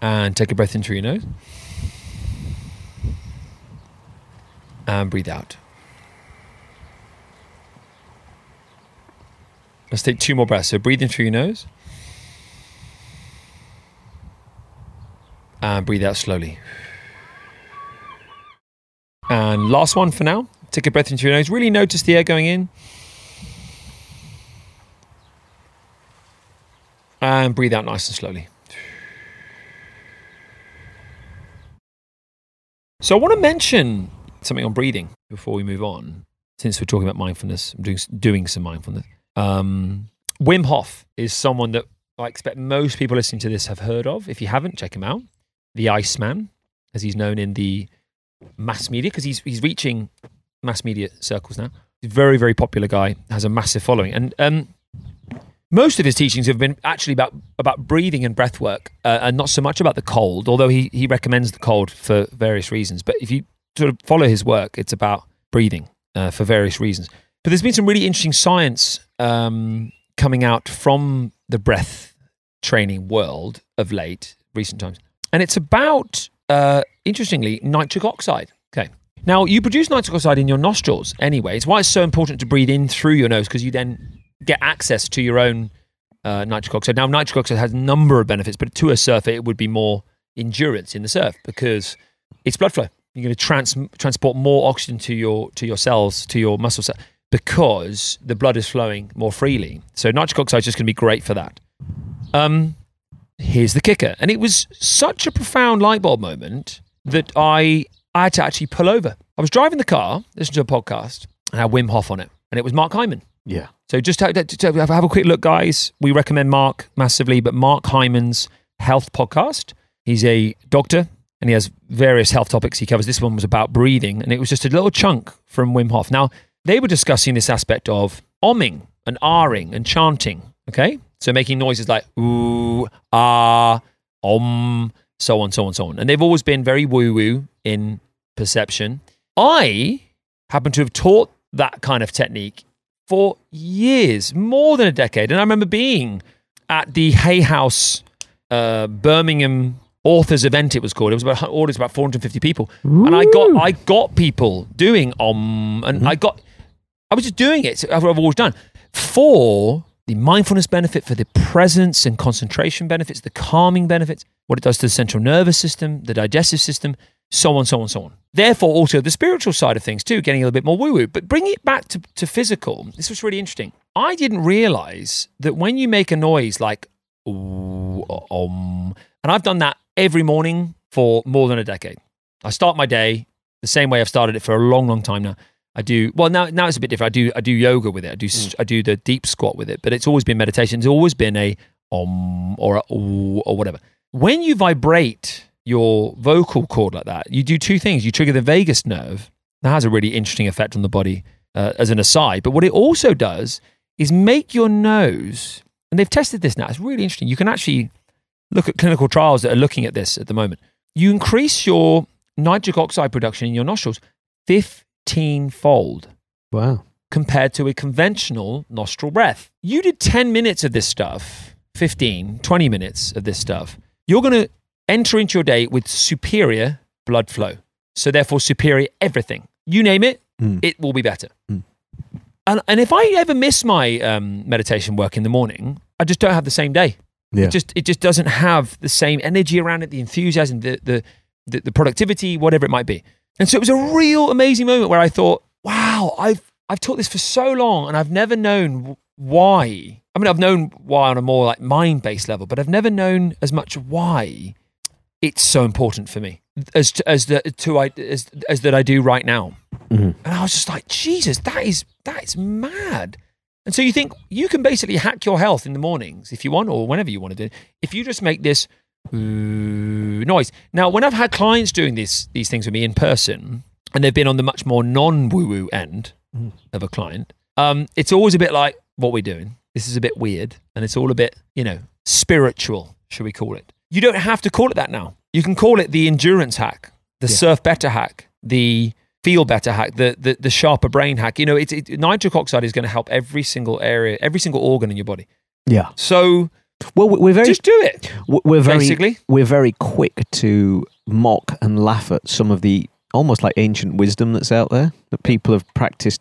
And take a breath in through your nose. And breathe out. Let's take two more breaths. So breathe in through your nose. And breathe out slowly. And last one for now. Take a breath into your nose. Really notice the air going in. And breathe out nice and slowly. So I want to mention something on breathing before we move on, since we're talking about mindfulness, doing, doing some mindfulness. Um, Wim Hof is someone that I expect most people listening to this have heard of. If you haven't, check him out. The Iceman, as he's known in the mass media, because he's, he's reaching mass media circles now. Very, very popular guy, has a massive following. And um, most of his teachings have been actually about, about breathing and breath work uh, and not so much about the cold, although he, he recommends the cold for various reasons. But if you sort of follow his work, it's about breathing uh, for various reasons. But there's been some really interesting science um, coming out from the breath training world of late, recent times. And it's about, uh, interestingly, nitric oxide. Okay. Now, you produce nitric oxide in your nostrils anyway. It's why it's so important to breathe in through your nose because you then get access to your own uh, nitric oxide. Now, nitric oxide has a number of benefits, but to a surfer, it would be more endurance in the surf because it's blood flow. You're going to trans- transport more oxygen to your to your cells, to your muscle cells, because the blood is flowing more freely. So nitric oxide is just going to be great for that. Um, here's the kicker, and it was such a profound light bulb moment that I I had to actually pull over. I was driving the car, listening to a podcast, and I had Wim Hof on it, and it was Mark Hyman. Yeah. So just have a quick look, guys. We recommend Mark massively, but Mark Hyman's health podcast. He's a doctor and he has various health topics he covers. This one was about breathing, and it was just a little chunk from Wim Hof. Now they were discussing this aspect of omming and ahring and chanting. Okay, so making noises like ooh, ah, om, so on, so on, so on. And they've always been very woo woo in perception. I happen to have taught that kind of technique for years, more than a decade. And I remember being at the Hay House uh, Birmingham authors event. It was called. It was about audience about 450 people, and I got I got people doing om, and I got I was just doing it. I've I've always done for the mindfulness benefit, for the presence and concentration benefits, the calming benefits, what it does to the central nervous system, the digestive system, so on, so on, so on. Therefore, also the spiritual side of things too, getting a little bit more woo woo. But bring it back to, to physical. This was really interesting. I didn't realize that when you make a noise like ooh, om, and I've done that every morning for more than a decade. I start my day the same way I've started it for a long, long time now. I do well now. Now it's a bit different. I do I do yoga with it. I do s I do the deep squat with it. But it's always been meditation. It's always been a om or a ooh or whatever. When you vibrate your vocal cord like that, you do two things. You trigger the vagus nerve. That has a really interesting effect on the body, uh, as an aside. But what it also does is make your nose and they've tested this now. It's really interesting. You can actually look at clinical trials that are looking at this at the moment. You increase your nitric oxide production in your nostrils 15 fold Wow. compared to a conventional nostril breath. You did 10 minutes of this stuff, 15, 20 minutes of this stuff. You're going to enter into your day with superior blood flow. So, therefore, superior everything. You name it, Mm. it will be better. Mm. And, and if I ever miss my um, meditation work in the morning, I just don't have the same day. Yeah. It just it just doesn't have the same energy around it, the enthusiasm, the the the, the productivity, whatever it might be. And so it was a real amazing moment where I thought, wow, I've I've taught this for so long and I've never known why. I mean, I've known why on a more like mind based level, but I've never known as much why it's so important for me as to, as the to I as as that I do right now. Mhm. And I was just like, Jesus, that is that is mad. And so you think you can basically hack your health in the mornings if you want, or whenever you want to do. it, If you just make this noise. Now, when I've had clients doing these these things with me in person, and they've been on the much more non woo woo end Mm. of a client, um, it's always a bit like what we're doing. This is a bit weird, and it's all a bit you know spiritual, should we call it? You don't have to call it that now. You can call it the endurance hack, the Yeah. surf better hack, the feel better hack, the the, the sharper brain hack. You know, it's it, nitric oxide is going to help every single area, every single organ in your body. Yeah. So Well, we- we're very just do it. we're very basically. we're very quick to mock and laugh at some of the almost like ancient wisdom that's out there that people have practiced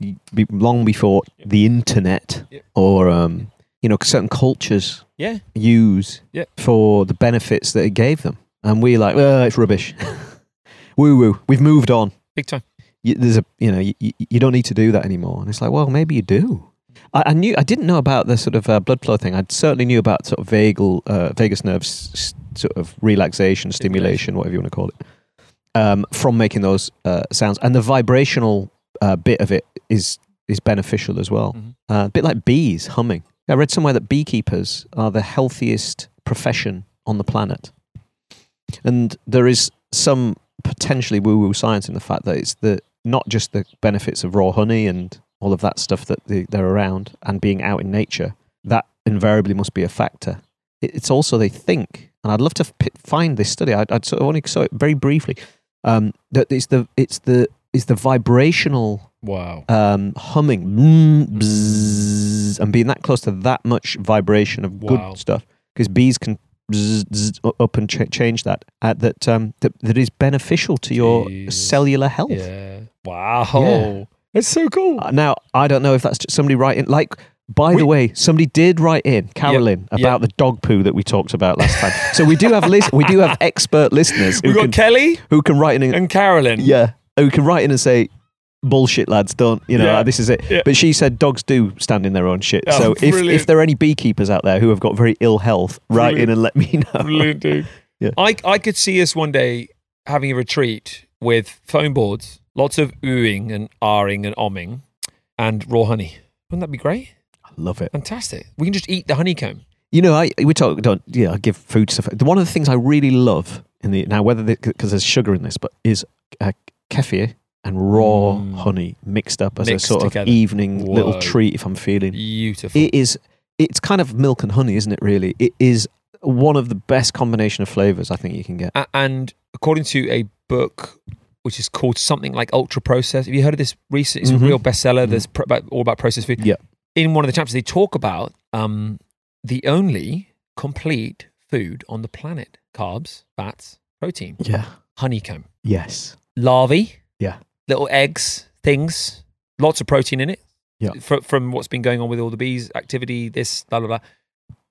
long before the internet Yeah. or um, you know certain cultures Yeah, use for the benefits that it gave them, and we're like, well, it's rubbish. woo woo. We've moved on. big time. You, there's a you know you, you don't need to do that anymore, and it's like, well, maybe you do. I, I knew I didn't know about the sort of uh, blood flow thing. I certainly knew about sort of vagal uh, vagus nerves sort of relaxation, stimulation, whatever you want to call it, um, from making those uh, sounds, and the vibrational uh, bit of it is is beneficial as well. Mhm. Uh, a bit like bees humming. I read somewhere that beekeepers are the healthiest profession on the planet, and there is some potentially woo-woo science in the fact that it's the not just the benefits of raw honey and all of that stuff that they, they're around and being out in nature that invariably must be a factor. It, it's also they think, and I'd love to f- find this study. I'd, I'd sort of only saw it very briefly. Um, that it's the it's the is the vibrational Wow. um, humming mm, bzzz, and being that close to that much vibration of good stuff because bees can bzzz, u- up and ch- change that uh, that um, that that is beneficial to your cellular health. Yeah. Wow. Yeah. It's so cool. Uh, Now I don't know if that's just somebody writing like. By We- the way, somebody did write in Carolyn Yep. about the dog poo that we talked about last time. so we do have lis- we do have expert listeners We've got can, Kelly who can write in and, and Carolyn. yeah, who can write in and say, "Bullshit, lads, don't you know Yeah. this is it." Yeah. But she said dogs do stand in their own shit. Oh, so if brilliant. if there are any beekeepers out there who have got very ill health, write in and let me know. Brilliant, dude. Yeah. I, I could see us one day having a retreat with foam boards, lots of oohing and ahring and omming, and raw honey. Wouldn't that be great? I love it. Fantastic. We can just eat the honeycomb. You know, I we talk don't yeah, I give food stuff. The one of the things I really love in the now whether because there's sugar in this, but is uh, kefir and raw Mm. honey mixed up as Mixed a sort together. of evening little treat if I'm feeling. Beautiful. It is. It's kind of milk and honey, isn't it? Really, it is one of the best combination of flavors I think you can get. A- and according to a book which is called something like ultra processed have you heard of this recent it's Mhm. a real bestseller Mhm. that's pro- about, all about processed food Yeah. in one of the chapters they talk about um, the only complete food on the planet carbs fats protein Yeah. honeycomb Yes. larvae Yeah. Little eggs things lots of protein in it Yeah. Fr- from what's been going on with all the bees activity this blah blah blah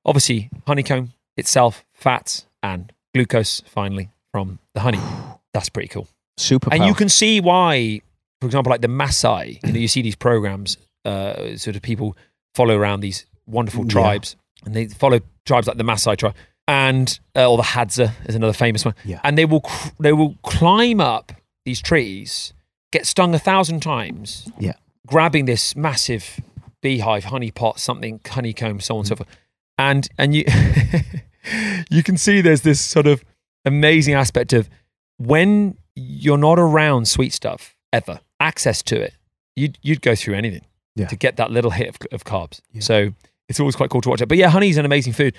obviously honeycomb itself fats and glucose finally from the honey that's pretty cool Super. and you can see why for example like the Maasai you know you see these programs uh, sort of people follow around these wonderful Yeah. tribes and they follow tribes like the Maasai tribe and uh, or the Hadza is another famous one Yeah. and they will cr- they will climb up these trees get stung a thousand times Yeah. grabbing this massive beehive honey pot something honeycomb so on and Mm. so forth and and you you can see there's this sort of amazing aspect of when you're not around sweet stuff ever access to it you'd you'd go through anything Yeah. to get that little hit of, of carbs Yeah. so it's always quite cool to watch it. But yeah, honey is an amazing food.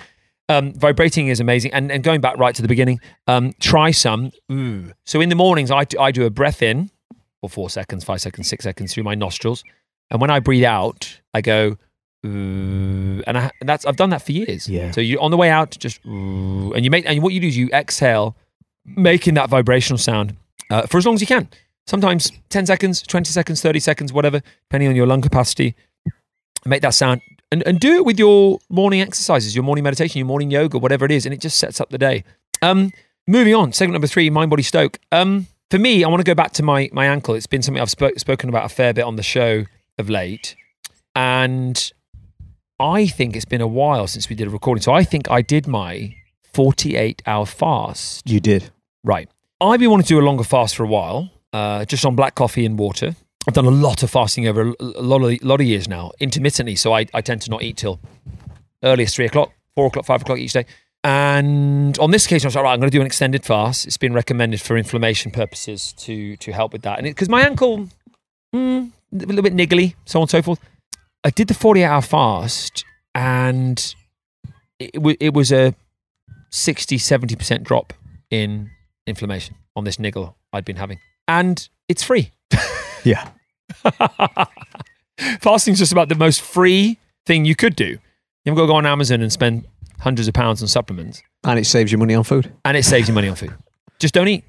Um, vibrating is amazing. And, and going back right to the beginning, um, try some. Ooh. So in the mornings, I do, I do a breath in for four seconds, five seconds, six seconds through my nostrils. And when I breathe out, I go. And, I, and that's I've done that for years. Yeah. So you on the way out, just and you make and what you do is you exhale, making that vibrational sound uh, for as long as you can. Sometimes 10 seconds, 20 seconds, 30 seconds, whatever, depending on your lung capacity. Make that sound and, and do it with your morning exercises, your morning meditation, your morning yoga, whatever it is, and it just sets up the day. Um, moving on, segment number three, mind body stoke. Um, for me, I want to go back to my my ankle. It's been something I've spoke, spoken about a fair bit on the show of late, and I think it's been a while since we did a recording. So I think I did my 48 hour fast. You did. Right. I've been wanting to do a longer fast for a while, uh, just on black coffee and water. I've done a lot of fasting over a a lot of, lot of years now, intermittently. So I, I tend to not eat till earliest three o'clock, four o'clock, five o'clock each day. And on this occasion, I was like, right, I'm going to do an extended fast. It's been recommended for inflammation purposes to to help with that. And because my ankle, mm, a little bit niggly, so on and so forth. I did the 48 hour fast and it, wa- it was a 60, 70% drop in inflammation on this niggle I'd been having. And it's free. Yeah. Fasting's just about the most free thing you could do. You haven't got to go on Amazon and spend hundreds of pounds on supplements, And it saves you money on food. and it saves you money on food. Just don't eat.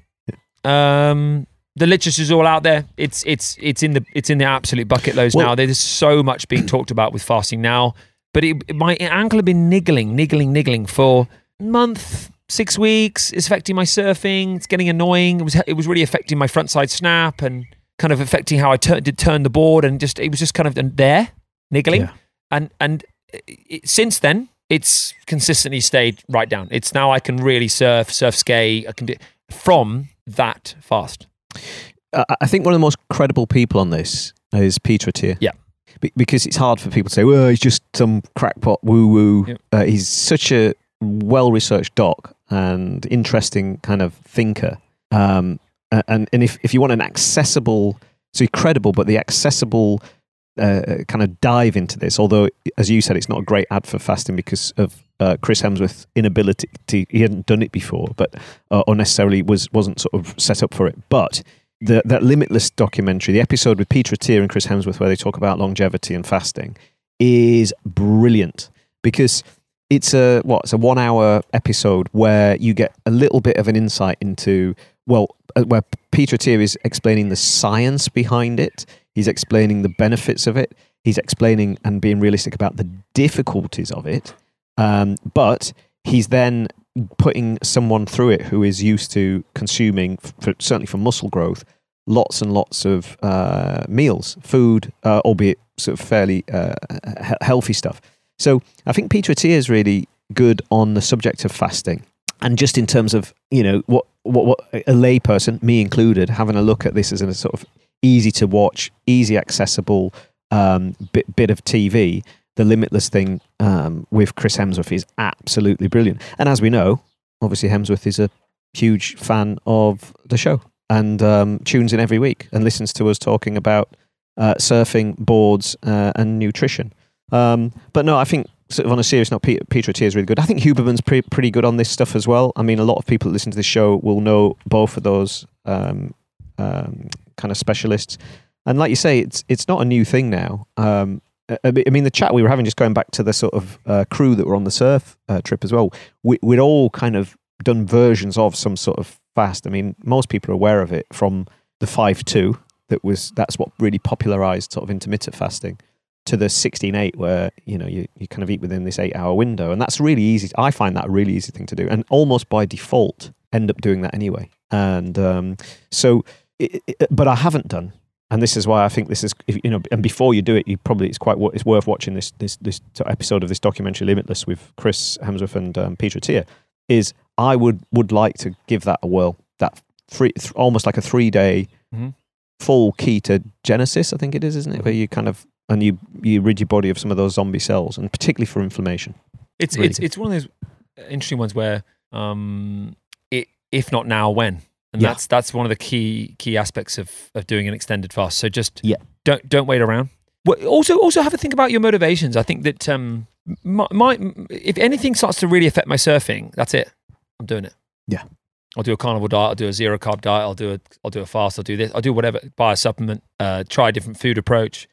Um, the literature's all out there. It's it's it's in the it's in the absolute bucket loads Well- now. There's so much being talked about with fasting now. But it, my ankle had been niggling, niggling, niggling for month, six weeks. It's affecting my surfing. It's getting annoying. It was it was really affecting my front side snap and kind of affecting how I tur- did turn the board and just it was just kind of there niggling. Yeah. And and it, since then, it's consistently stayed right down. It's now I can really surf, surf skate. I can do from that fast. I I think one of the most credible people on this is Peter Attia. Yeah. Be- because it's hard for people to say, well, he's just some crackpot woo woo. Uh, he's such a well researched doc and interesting kind of thinker. Um, and and if, if you want an accessible, so credible, but the accessible uh, kind of dive into this, although, as you said, it's not a great ad for fasting because of uh, Chris Hemsworth's inability to, he hadn't done it before, but uh, or necessarily was wasn't sort of set up for it. But the, that Limitless documentary, the episode with Peter Attia and Chris Hemsworth, where they talk about longevity and fasting, is brilliant because it's a what? It's a one-hour episode where you get a little bit of an insight into well, uh, where Peter Attia is explaining the science behind it. He's explaining the benefits of it. He's explaining and being realistic about the difficulties of it. Um, but he's then putting someone through it who is used to consuming, for, certainly for muscle growth, lots and lots of uh, meals, food, uh, albeit sort of fairly uh, he- healthy stuff. So I think Peter Attia is really good on the subject of fasting, and just in terms of you know what what, what a layperson, me included, having a look at this as a sort of easy to watch, easy accessible um, bit bit of TV. The Limitless thing um, with Chris Hemsworth is absolutely brilliant, and as we know, obviously Hemsworth is a huge fan of the show and um, tunes in every week and listens to us talking about uh, surfing, boards, uh, and nutrition. Um, but no, I think sort of on a serious note, Peter, Peter is really good. I think Huberman's pre- pretty good on this stuff as well. I mean, a lot of people that listen to this show will know both of those um, um, kind of specialists. And like you say, it's it's not a new thing now. Um, I mean, the chat we were having, just going back to the sort of uh, crew that were on the surf uh, trip as well, we, we'd all kind of done versions of some sort of fast. I mean, most people are aware of it from the 5 2, that was that's what really popularized sort of intermittent fasting, to the 16 8, where you know you, you kind of eat within this eight hour window. And that's really easy. I find that a really easy thing to do. And almost by default, end up doing that anyway. And um, so, it, it- but I haven't done and this is why I think this is you know and before you do it you probably it's quite it's worth watching this this this episode of this documentary Limitless with Chris Hemsworth and um, Peter Attia is I would would like to give that a whirl that three th- almost like a 3 day Mhm. full Genesis. I think it is isn't it where you kind of and you you rid your body of some of those zombie cells and particularly for inflammation It's Really it's good. it's one of those interesting ones where, um, it if not now, when, and Yeah. that's that's one of the key key aspects of of doing an extended fast. So just Yeah. don't don't wait around. Also also have a think about your motivations. I think that um, my, my if anything starts to really affect my surfing, that's it. I'm doing it. Yeah. I'll do a carnivore diet. I'll do a zero carb diet. I'll do a I'll do a fast. I'll do this. I'll do whatever. Buy a supplement. Uh, try a different food approach,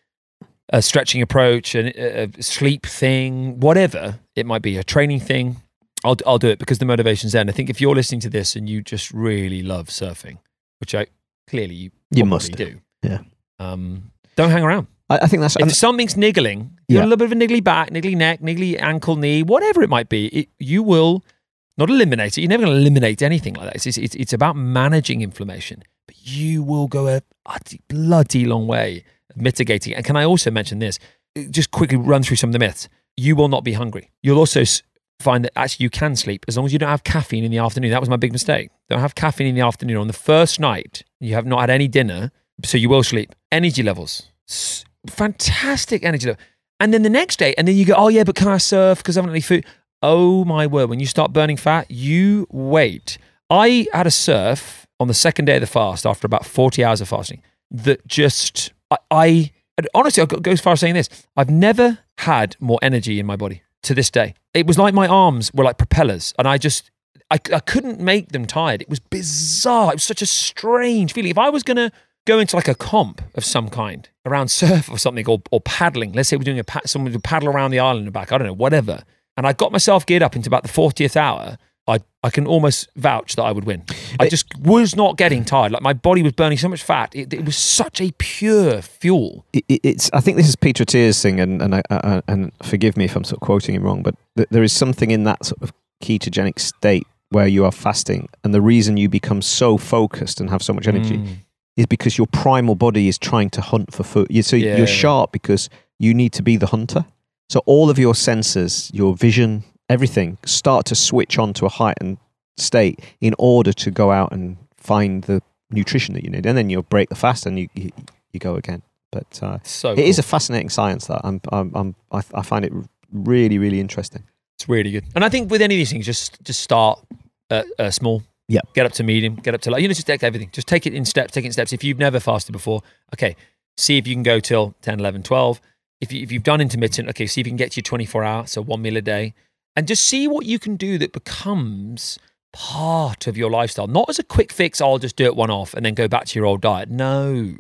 a stretching approach, a, a sleep thing, whatever it might be, a training thing. I'll I'll do it because the motivation's there. And I think if you're listening to this and you just really love surfing, which I clearly you, You must. do. Yeah. Um, don't hang around. I, I think that's If something's niggling, you Yeah. got a little bit of a niggly back, niggly neck, niggly ankle, knee, whatever it might be, it, you will not eliminate it. You're never going to eliminate anything like that. It's, it's, it's about managing inflammation, but you will go a, bloody long way mitigating it. And can I also mention this? Just quickly run through some of the myths. You will not be hungry. You'll also find that actually you can sleep as long as you don't have caffeine in the afternoon. That was my big mistake. Don't have caffeine in the afternoon. On the first night, you have not had any dinner, so you will sleep. Energy levels, fantastic energy level. And then the next day, and then you go, oh yeah, but can I surf because I haven't had any food? Oh my word! When you start burning fat, you wait. I had a surf on the second day of the fast after about forty hours of fasting. That just I, I honestly, I'll go as far as saying this: I've never had more energy in my body to this day. It was like my arms were like propellers, and I just I, I couldn't make them tired. It was bizarre. It was such a strange feeling. If I was gonna go into like a comp of some kind around surf or something or, or paddling, let's say we're doing a someone would paddle around the island and back, I don't know, whatever. And I got myself geared up into about the 40th hour. I, I can almost vouch that I would win. I just was not getting tired. Like my body was burning so much fat. It, it was such a pure fuel. it, it- it's I think this is Peter Attia's thing, and and I, I, and forgive me if I'm sort of quoting him wrong, but th- there is something in that sort of ketogenic state where you are fasting, and the reason you become so focused and have so much energy Mm. is because your primal body is trying to hunt for food. So Yeah. you're sharp because you need to be the hunter. So all of your senses, your vision, everything start to switch on to a heightened state in order to go out and find the nutrition that you need, and then you'll break the fast and you you, you go again. But uh, So it is a fascinating science that I'm, I'm, I'm I, I find it really, really interesting. It's really good. And I think with any of these things, just just start uh, uh, small. Yeah. Get up to medium. Get up to like you know, just take everything. Just take it in steps. Take it in steps. If you've never fasted before, okay, see if you can go till 10, 11, 12. If, you, if you've done intermittent, okay, see if you can get to your 24 hour, so one meal a day, and just see what you can do that becomes part of your lifestyle. Not as a quick fix, I'll just do it one off and then go back to your old diet. No,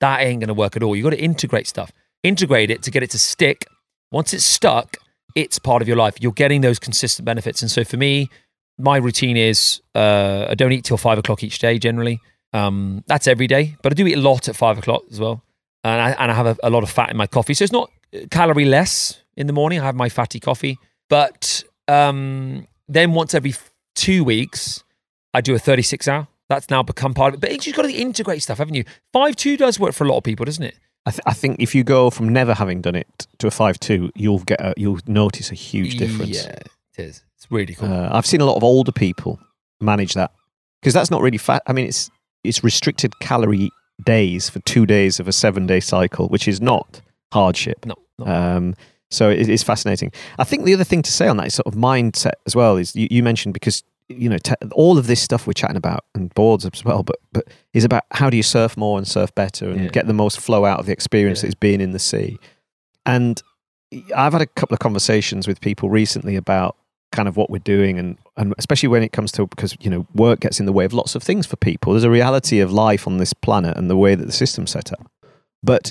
that ain't going to work at all. You've got to integrate stuff, integrate it to get it to stick. Once it's stuck, it's part of your life. You're getting those consistent benefits. And so for me, my routine is uh, I don't eat till five o'clock each day generally. Um, that's every day, but I do eat a lot at five o'clock as well. And I, and I have a, a lot of fat in my coffee. So it's not calorie less in the morning. I have my fatty coffee. But um, then once every two weeks, I do a 36 hour. That's now become part of it. But you've got to integrate stuff, haven't you? 5 2 does work for a lot of people, doesn't it? I, th- I think if you go from never having done it to a five two, you'll get a, you'll notice a huge difference. Yeah, it is. It's really cool. Uh, I've seen a lot of older people manage that because that's not really fat. I mean, it's it's restricted calorie days for two days of a seven day cycle, which is not hardship. no, no. Um, so it is fascinating. I think the other thing to say on that is sort of mindset as well. Is you, you mentioned because you know te- all of this stuff we're chatting about and boards as well, but but is about how do you surf more and surf better and Yeah. get the most flow out of the experience Yeah. that is being in the sea. And I've had a couple of conversations with people recently about kind of what we're doing and and especially when it comes to because you know work gets in the way of lots of things for people there's a reality of life on this planet and the way that the system's set up but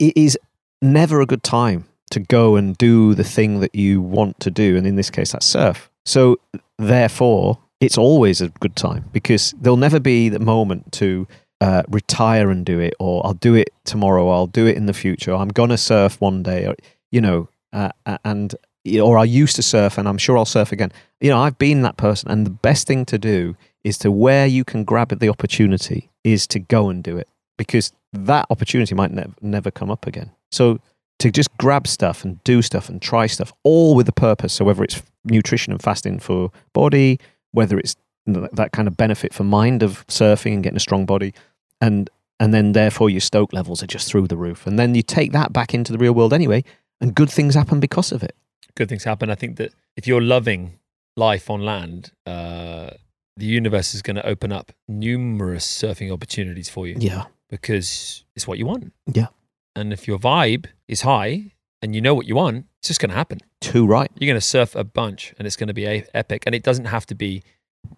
it is never a good time to go and do the thing that you want to do and in this case that's surf. So therefore it's always a good time because there'll never be the moment to uh, retire and do it or i'll do it tomorrow or i'll do it in the future i'm gonna surf one day or you know uh, uh, and or i used to surf and i'm sure i'll surf again. You know i've been that person and the best thing to do is to where you can grab the opportunity is to go and do it because that opportunity might nev- never come up again. So to just grab stuff and do stuff and try stuff all with a purpose so whether it's nutrition and fasting for body whether it's that kind of benefit for mind of surfing and getting a strong body and and then therefore your stoke levels are just through the roof and then you take that back into the real world anyway and good things happen because of it good things happen. I think that if you're loving life on land, uh, the universe is going to open up numerous surfing opportunities for you yeah because it's what you want. Yeah. And if your vibe is high, and you know what you want, it's just going to happen. Too right. You're going to surf a bunch, and it's going to be a- epic. And it doesn't have to be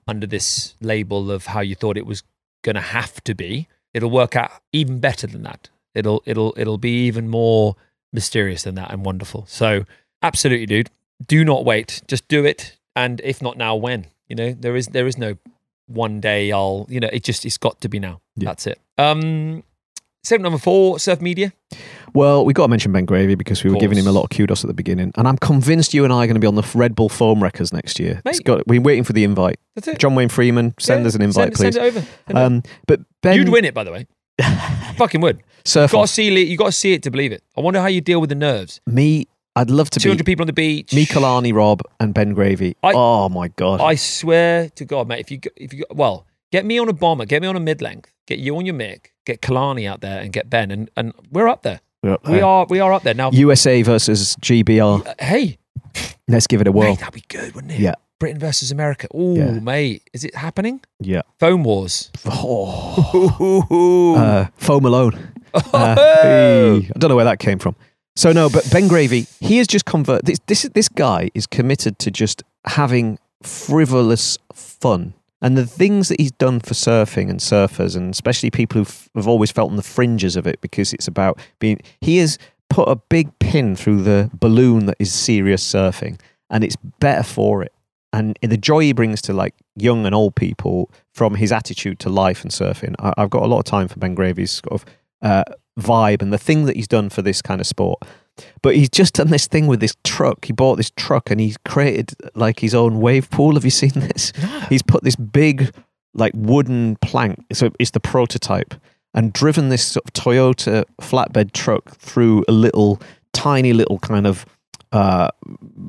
under this label of how you thought it was going to have to be. It'll work out even better than that. It'll it'll it'll be even more mysterious than that and wonderful. So absolutely, dude. Do not wait. Just do it. And if not now, when? You know, there is there is no one day I'll you know, it just it's got to be now. Yeah. That's it. Um segment number four, surf media. Well, we got to mention Ben Gravy because we were giving him a lot of kudos at the beginning, and I'm convinced you and I are going to be on the Red Bull foam wreckers next year. It's Mate. got, we're waiting for the invite. That's it. John Wayne Freeman, send Yeah, us an invite, send, please. Send it over. Send it over. Um, but Ben, You'd win it, by the way. Fucking would. surf Got off. to see it. You got to see it to believe it. I wonder how you deal with the nerves. me. I'd love to Two be hundred people on the beach. me, Kalani, Rob, and Ben Gravy. I- oh my god! I swear to God, mate. If you go- if you go- well, get me on a bomber, get me on a mid length, get you on your mic, get Kalani out there, and get Ben, and and we're up there. We're up We there. are we are up there now. USA versus GBR. Uh, hey, Let's give it a whirl. mate, that'd be good, wouldn't it? Yeah. Britain versus America. Oh, Yeah. mate, is it happening? Yeah. Phone wars. Oh. Uh, Foam alone. Uh, hey, I don't know where that came from. So no, but Ben Gravy, he has just convert. This this this guy is committed to just having frivolous fun, and the things that he's done for surfing and surfers, and especially people who have always felt on the fringes of it because it's about being. He has put a big pin through the balloon that is serious surfing, and it's better for it. And the joy he brings to like young and old people from his attitude to life and surfing, I, I've got a lot of time for Ben Gravy's sort of uh, vibe and the thing that he's done for this kind of sport. But he's just done this thing with this truck. He bought this truck and he's created like his own wave pool. Have you seen this? He's put this big, like wooden plank. So it's the prototype, and driven this sort of Toyota flatbed truck through a little, tiny little kind of uh,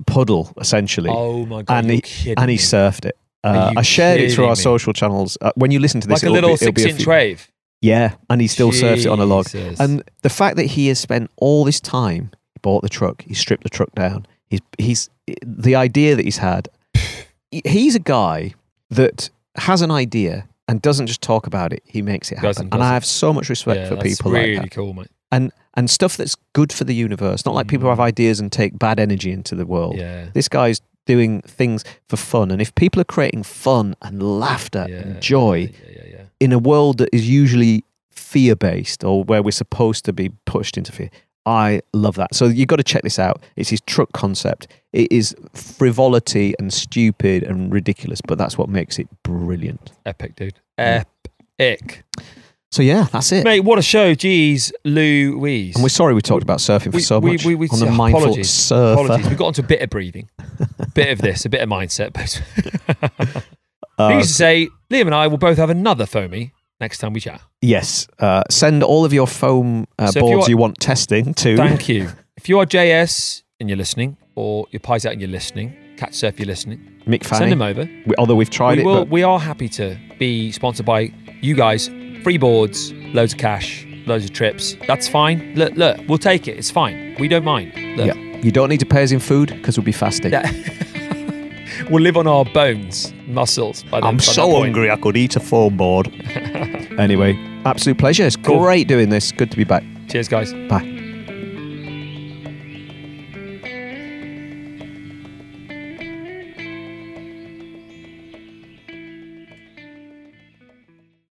puddle, essentially. Oh my God, and he and he surfed it. Uh, I shared it through our me? social channels. Uh, when you listen to this, like a little be, six inch wave. Yeah, and he still surfs it on a log. Jesus. And the fact that he has spent all this time, he bought the truck, he stripped the truck down. He's he's the idea that he's had. He's a guy that has an idea and doesn't just talk about it. He makes it happen. Doesn't, and doesn't. I have so much respect yeah, for that's people really like that. cool, mate. And and stuff that's good for the universe. Not like people who have ideas and take bad energy into the world. Mm. Yeah. This guy's doing things for fun. And if people are creating fun and laughter yeah, and joy Yeah, yeah, in a world that is usually fear based or where we're supposed to be pushed into fear. I love that. So you've got to check this out. It's his truck concept. It is frivolity and stupid and ridiculous, but that's what makes it brilliant. Epic, dude. Epic. So yeah, that's it. Mate, what a show. Jeez, Louise. And we're sorry we talked about surfing for We- so we- much we- we- on the mindful apologies. surfer. Apologies. We got onto a bit of breathing, bit of this, a bit of mindset. But Uh, Needless to say, Liam and I will both have another foamy next time we chat. yes, uh, send all of your foam uh, So if you boards are- you want testing to. Thank you. If you are JS and you're listening, or you're Pyzel and you're listening, Catch Surf you're listening, Mick Fanning. send them over. We- although we've tried we it, will. but We are happy to be sponsored by you guys. Free boards, loads of cash, loads of trips. That's fine. Look, look, we'll take it. It's fine. We don't mind. Look, yeah, you don't need to pay us in food because we'll be fasting. Yeah. we'll live on our bones, muscles. By the, I'm by so that hungry I could eat a foam board. anyway, absolute pleasure. It's Cool. great doing this. Good to be back. Cheers, guys. Bye.